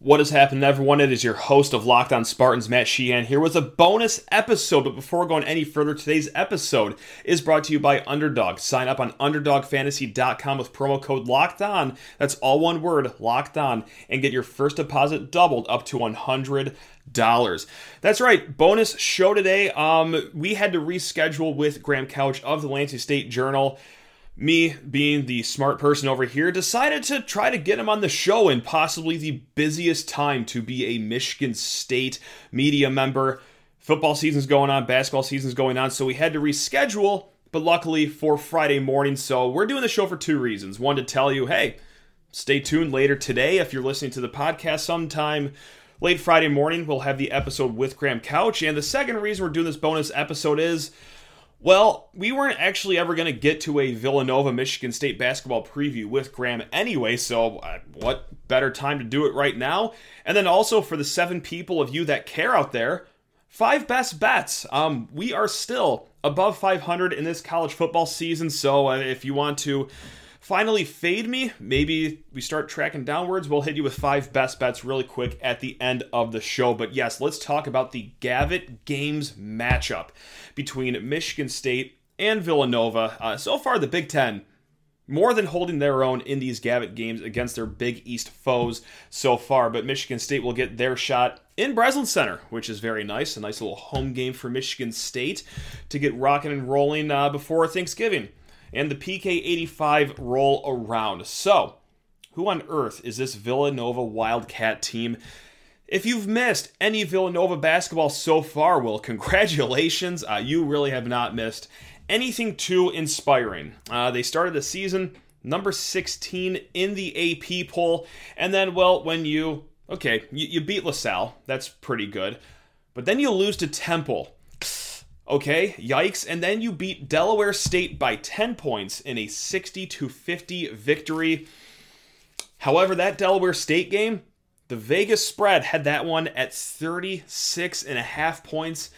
What has happened, everyone? It is your host of Locked On Spartans, Matt Sheehan, here with a bonus episode. But before going any further, today's episode is brought to you by Underdog. Sign up on UnderdogFantasy.com with promo code Locked On. That's all one word, Locked On, and get your first deposit doubled up to 100 dollars. That's right. Bonus show today. Um, we had to reschedule with Graham Couch of the Lansing State Journal me being the smart person over here decided to try to get him on the show in possibly the busiest time to be a Michigan State media member. Football season's going on, basketball season's going on, so we had to reschedule, but luckily for Friday morning. So we're doing the show for two reasons. One, to tell you, hey, stay tuned later today if you're listening to the podcast sometime. Late Friday morning, we'll have the episode with Graham Couch. And the second reason we're doing this bonus episode is well, we weren't actually ever going to get to a Villanova Michigan State basketball preview with Graham anyway, so uh, what better time to do it right now? And then also for the seven people of you that care out there, five best bets. Um, we are still above 500 in this college football season, so uh, if you want to finally fade me, maybe we start tracking downwards. We'll hit you with five best bets really quick at the end of the show. But yes, let's talk about the Gavitt Games matchup between Michigan State and Villanova. Uh, so far, the Big Ten more than holding their own in these Gavitt games against their Big East foes so far. But Michigan State will get their shot in Breslin Center, which is very nice. A nice little home game for Michigan State to get rocking and rolling uh, before Thanksgiving and the PK85 roll around. So, who on earth is this Villanova Wildcat team? If you've missed any Villanova basketball so far, well, congratulations. Uh, you really have not missed anything too inspiring. Uh, they started the season number 16 in the AP poll, and then, well, when you, okay, you, you beat LaSalle, that's pretty good, but then you lose to Temple Okay, yikes. And then you beat Delaware State by 10 points in a 60 to 50 victory. However, that Delaware State game, the Vegas spread had that one at 36 and a half points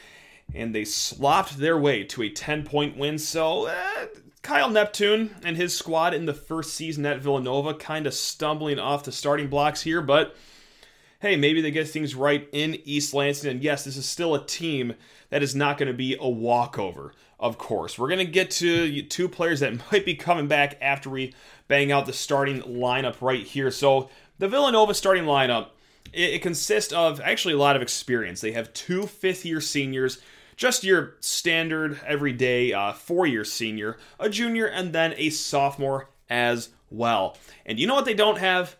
and they slopped their way to a 10 point win. So, uh, Kyle Neptune and his squad in the first season at Villanova kind of stumbling off the starting blocks here, but hey, maybe they get things right in East Lansing. And yes, this is still a team that is not going to be a walkover, of course. We're going to get to two players that might be coming back after we bang out the starting lineup right here. So, the Villanova starting lineup, it, it consists of actually a lot of experience. They have two fifth year seniors just your standard everyday uh, four year senior, a junior, and then a sophomore as well. And you know what they don't have?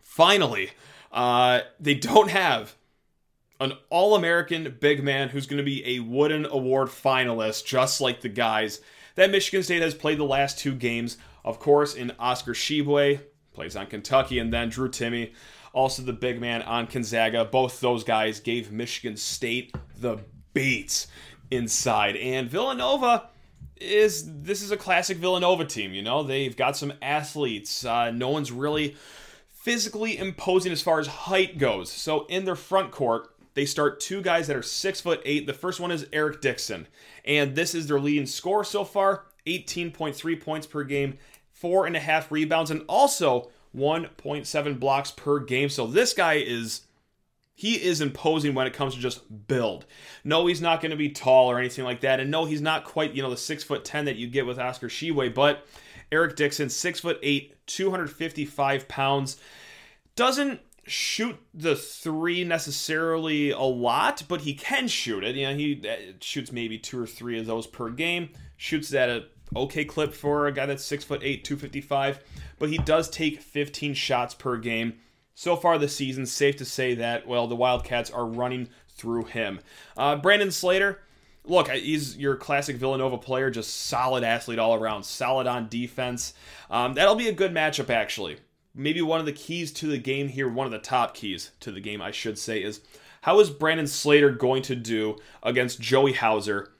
Finally, uh, they don't have an All American big man who's going to be a Wooden Award finalist, just like the guys that Michigan State has played the last two games. Of course, in Oscar Tshiebwe, plays on Kentucky, and then Drew Timme, also the big man on Gonzaga. Both those guys gave Michigan State the beats inside. And Villanova is this is a classic Villanova team. You know, they've got some athletes. Uh, no one's really physically imposing as far as height goes. So in their front court, they start two guys that are six foot eight. The first one is Eric Dixon, and this is their leading score so far 18.3 points per game, four and a half rebounds, and also 1.7 blocks per game. So this guy is. He is imposing when it comes to just build. No, he's not going to be tall or anything like that. And no, he's not quite, you know, the six foot ten that you get with Oscar Tshiebwe, but Eric Dixon, six foot eight, 255 pounds. Doesn't shoot the three necessarily a lot, but he can shoot it. You know, he uh, shoots maybe two or three of those per game. Shoots at a okay clip for a guy that's six foot eight, 255, but he does take 15 shots per game. So far this season, safe to say that, well, the Wildcats are running through him. Uh, Brandon Slater, look, he's your classic Villanova player, just solid athlete all around, solid on defense. Um, that'll be a good matchup, actually. Maybe one of the keys to the game here, one of the top keys to the game, I should say, is how is Brandon Slater going to do against Joey Hauser,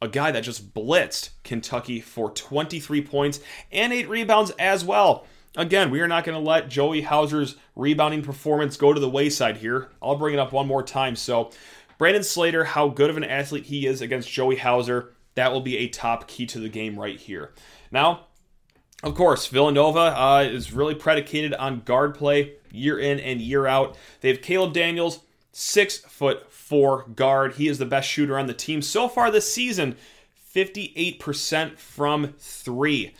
a guy that just blitzed Kentucky for 23 points and 8 rebounds as well? Again, we are not going to let Joey Hauser's rebounding performance go to the wayside here. I'll bring it up one more time. So, Brandon Slater, how good of an athlete he is against Joey Hauser, that will be a top key to the game right here. Now, of course, Villanova uh, is really predicated on guard play. year in and year out. They have Caleb Daniels, six foot four guard. He is the best shooter on the team so far this season, 58% from three.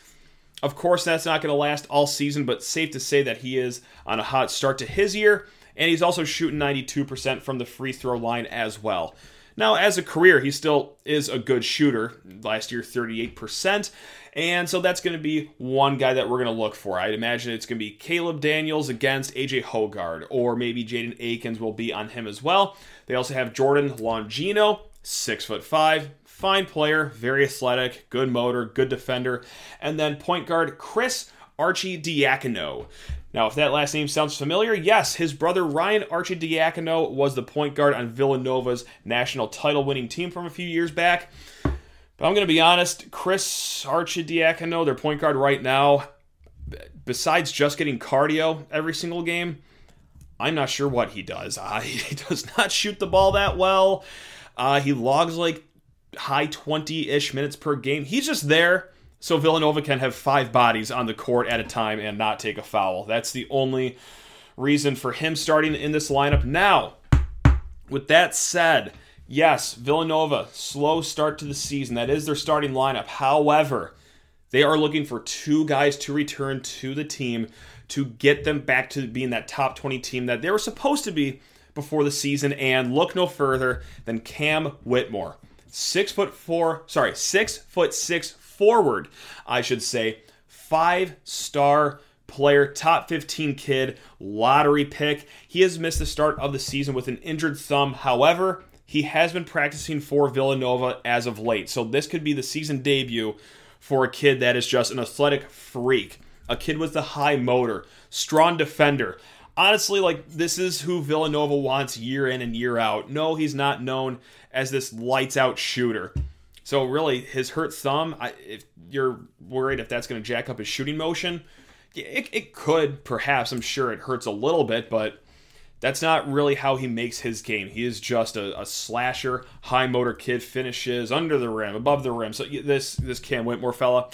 Of course, that's not going to last all season, but safe to say that he is on a hot start to his year, and he's also shooting 92% from the free throw line as well. Now, as a career, he still is a good shooter. Last year, 38%. And so that's going to be one guy that we're going to look for. I'd imagine it's going to be Caleb Daniels against AJ Hoggard, or maybe Jaden Akins will be on him as well. They also have Jordan Longino, six foot five, fine player, very athletic, good motor, good defender. And then point guard Chris Arcidiacono. Now, if that last name sounds familiar, yes, his brother Ryan Arcidiacono was the point guard on Villanova's national title winning team from a few years back. But I'm going to be honest, Chris Arcidiacono, their point guard right now, besides just getting cardio every single game, I'm not sure what he does. Uh, he does not shoot the ball that well. Uh, he logs like high 20 ish minutes per game. He's just there so Villanova can have five bodies on the court at a time and not take a foul. That's the only reason for him starting in this lineup. Now, with that said, yes, Villanova, slow start to the season. That is their starting lineup. However, they are looking for two guys to return to the team to get them back to being that top 20 team that they were supposed to be before the season. And look no further than Cam Whitmore. Six foot four, sorry, six foot six forward, I should say. Five star player, top 15 kid, lottery pick. He has missed the start of the season with an injured thumb. However, he has been practicing for Villanova as of late. So this could be the season debut for a kid that is just an athletic freak. A kid with a high motor, strong defender. Honestly, like this is who Villanova wants year in and year out. No, he's not known as this lights out shooter. So really, his hurt thumb. I, if you're worried if that's going to jack up his shooting motion, it, it could perhaps. I'm sure it hurts a little bit, but that's not really how he makes his game. He is just a, a, slasher, high motor kid, finishes under the rim, above the rim. So this this Cam Whitmore fella,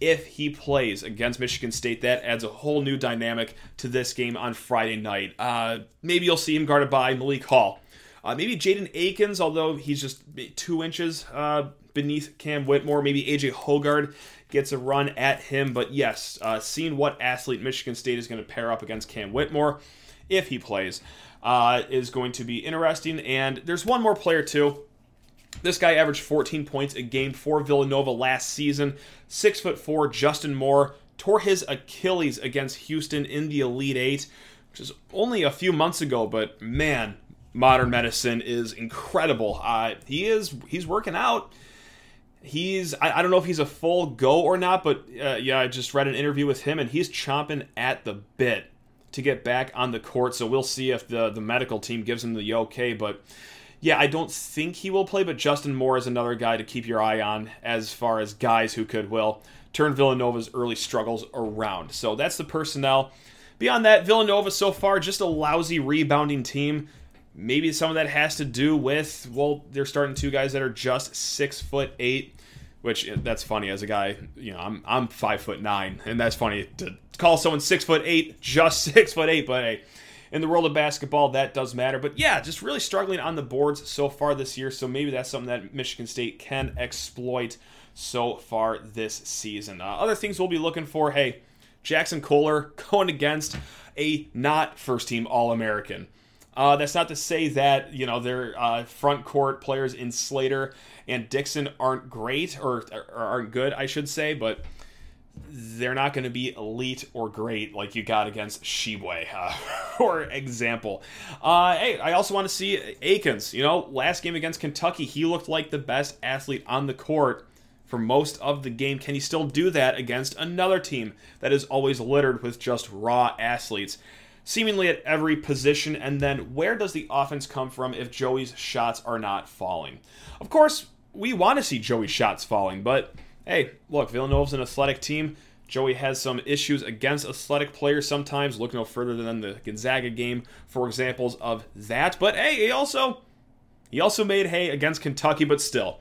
if he plays against Michigan State, that adds a whole new dynamic to this game on Friday night. Uh, maybe you'll see him guarded by Malik Hall. Uh, maybe Jaden Akins, although he's just two inches uh, beneath Cam Whitmore. Maybe AJ Hoggard gets a run at him. But yes, uh, seeing what athlete Michigan State is going to pair up against Cam Whitmore, if he plays, uh, is going to be interesting. And there's one more player, too. This guy averaged 14 points a game for Villanova last season. Six foot four, Justin Moore tore his Achilles against Houston in the Elite Eight, which is only a few months ago. But man, modern medicine is incredible. Uh, he is he's working out he's I, I, don't know if he's a full go or not, but uh, yeah, I just read an interview with him and he's chomping at the bit to get back on the court. So we'll see if the the medical team gives him the okay. But yeah, I don't think he will play. But Justin Moore is another guy to keep your eye on as far as guys who could will turn Villanova's early struggles around. So that's the personnel. Beyond that, Villanova so far just a lousy rebounding team. Maybe some of that has to do with well, they're starting two guys that are just six foot eight, which eh, that's funny as a guy. You know, I'm I'm five foot nine, and that's funny to call someone six foot eight just six foot eight. But hey, in the world of basketball, that does matter. But yeah, just really struggling on the boards so far this year. So maybe that's something that Michigan State can exploit so far this season. Uh, other things we'll be looking for. Hey, Jaxon Kohler going against a not first team All American. Uh, that's not to say that you know their uh, front court players in Slater and Dixon aren't great or, or aren't good, I should say, but they're not going to be elite or great like you got against Tshiebwe, uh, for example. Uh, hey, I also want to see Akins. You know, last game against Kentucky, he looked like the best athlete on the court for most of the game. Can he still do that against another team that is always littered with just raw athletes? Seemingly at every position. And then where does the offense come from if Joey's shots are not falling? Of course, we want to see Joey's shots falling, but hey, look, Villanova's an athletic team. Joey has some issues against athletic players sometimes. Look no further than the Gonzaga game for examples of that. But hey, he also he also made hay against Kentucky, but still,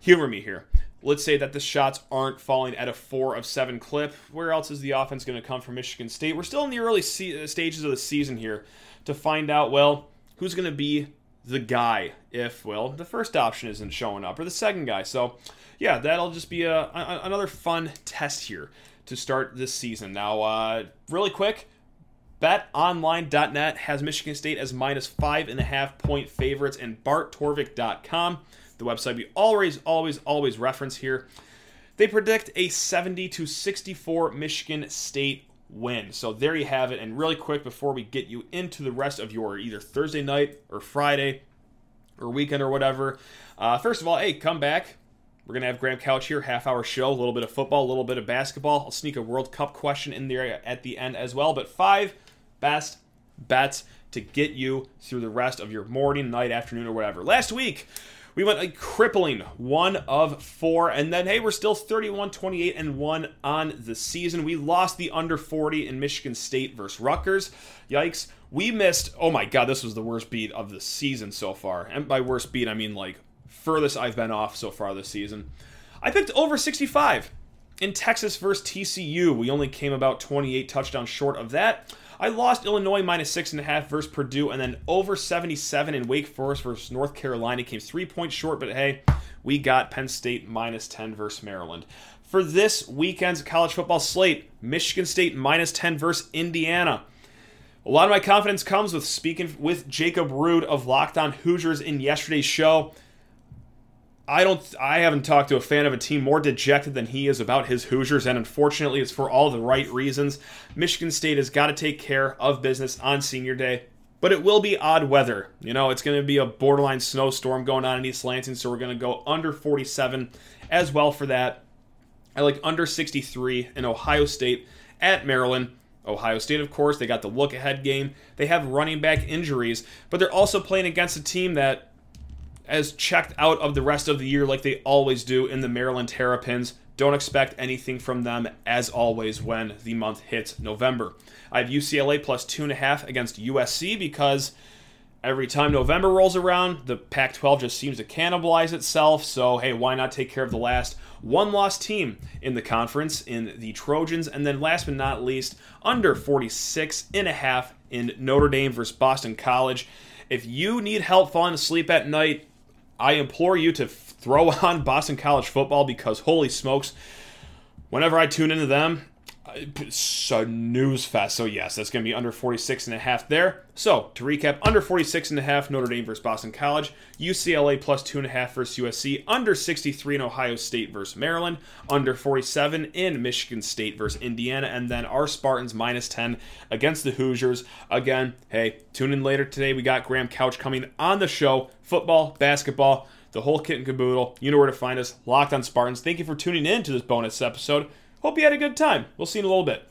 humor me here. Let's say that the shots aren't falling at a four of seven clip. Where else is the offense going to come from Michigan State? We're still in the early se- uh, stages of the season here to find out, well, who's going to be the guy if, well, the first option isn't showing up or the second guy. So, yeah, that'll just be a, a another fun test here to start this season. Now, uh, really quick, betonline.net has Michigan State as minus five and a half point favorites, and barttorvik.com the website we always, always, always reference here. They predict a 70 to 64 Michigan State win. So there you have it. And really quick before we get you into the rest of your either Thursday night or Friday or weekend or whatever, uh, first of all, hey, come back. We're going to have Graham Couch here, half hour show, a little bit of football, a little bit of basketball. I'll sneak a World Cup question in there at the end as well. But five best bets to get you through the rest of your morning, night, afternoon, or whatever. Last week, we went a crippling one of four, and then hey, we're still 31 28 and 1 on the season. We lost the under 40 in Michigan State versus Rutgers. Yikes. We missed, oh my god, this was the worst beat of the season so far. And by worst beat, I mean like furthest I've been off so far this season. I picked over 65 in Texas versus TCU. We only came about 28 touchdowns short of that. I lost Illinois minus six and a half versus Purdue, and then over 77 in Wake Forest versus North Carolina came three points short. But hey, we got Penn State minus 10 versus Maryland. For this weekend's college football slate, Michigan State minus 10 versus Indiana. A lot of my confidence comes with speaking with Jacob Rude of Locked On Hoosiers in yesterday's show. I don't I haven't talked to a fan of a team more dejected than he is about his Hoosiers and unfortunately it's for all the right reasons. Michigan State has got to take care of business on senior day, but it will be odd weather. You know, it's going to be a borderline snowstorm going on in East Lansing, so we're going to go under 47 as well for that. I like under 63 in Ohio State at Maryland. Ohio State, of course, they got the look ahead game. They have running back injuries, but they're also playing against a team that as checked out of the rest of the year like they always do in the Maryland Terrapins. Don't expect anything from them as always when the month hits November. I have UCLA plus two and a half against USC because every time November rolls around, the Pac 12 just seems to cannibalize itself. So, hey, why not take care of the last one lost team in the conference in the Trojans? And then, last but not least, under 46 and a half in Notre Dame versus Boston College. If you need help falling asleep at night, I implore you to throw on Boston College football because holy smokes, whenever I tune into them, a news fest. So yes, that's going to be under 46 and a half there. So to recap, under 46 and a half Notre Dame versus Boston College, UCLA plus two and a half versus USC, under 63 in Ohio State versus Maryland, under 47 in Michigan State versus Indiana, and then our Spartans minus 10 against the Hoosiers. Again, hey, tune in later today. We got Graham Couch coming on the show. Football, basketball, the whole kit and caboodle. You know where to find us. Locked on Spartans. Thank you for tuning in to this bonus episode. Hope you had a good time. We'll see you in a little bit.